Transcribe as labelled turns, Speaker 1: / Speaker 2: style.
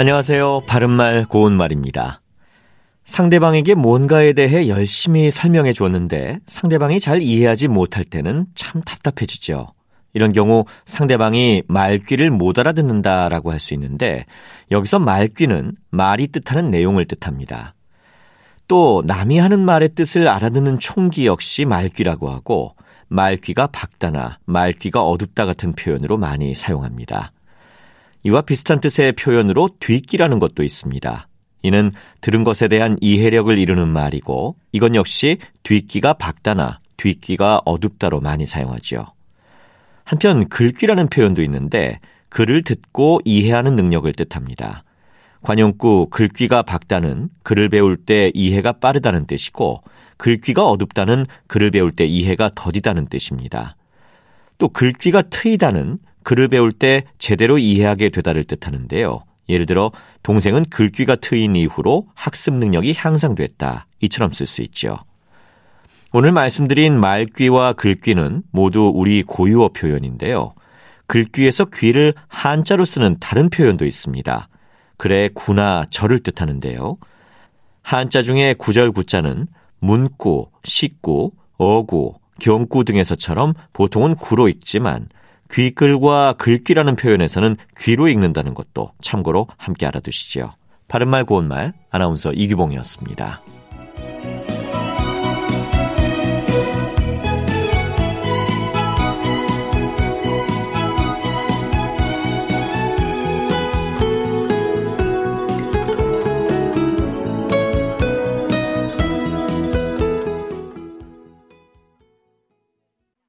Speaker 1: 안녕하세요. 바른말 고운말입니다. 상대방에게 뭔가에 대해 열심히 설명해 주었는데 상대방이 잘 이해하지 못할 때는 참 답답해지죠. 이런 경우 상대방이 말귀를 못 알아듣는다라고 할 수 있는데 여기서 말귀는 말이 뜻하는 내용을 뜻합니다. 또 남이 하는 말의 뜻을 알아듣는 총기 역시 말귀라고 하고 말귀가 밝다나 말귀가 어둡다 같은 표현으로 많이 사용합니다. 이와 비슷한 뜻의 표현으로 뒤끼라는 것도 있습니다. 이는 들은 것에 대한 이해력을 이루는 말이고 이건 역시 뒤끼가 밝다나 뒤끼가 어둡다로 많이 사용하지요. 한편 글귀라는 표현도 있는데 글을 듣고 이해하는 능력을 뜻합니다. 관용구 글귀가 밝다는 글을 배울 때 이해가 빠르다는 뜻이고 글귀가 어둡다는 글을 배울 때 이해가 더디다는 뜻입니다. 또 글귀가 트이다는 글을 배울 때 제대로 이해하게 되다를 뜻하는데요. 예를 들어 동생은 글귀가 트인 이후로 학습 능력이 향상됐다. 이처럼 쓸 수 있죠. 오늘 말씀드린 말귀와 글귀는 모두 우리 고유어 표현인데요. 글귀에서 귀를 한자로 쓰는 다른 표현도 있습니다. 그래 구나 절을 뜻하는데요. 한자 중에 구절 구자는 문구, 식구, 어구, 경구 등에서처럼 보통은 구로 읽지만 귀글과 글귀라는 표현에서는 귀로 읽는다는 것도 참고로 함께 알아두시죠. 바른말 고운말 아나운서 이규봉이었습니다.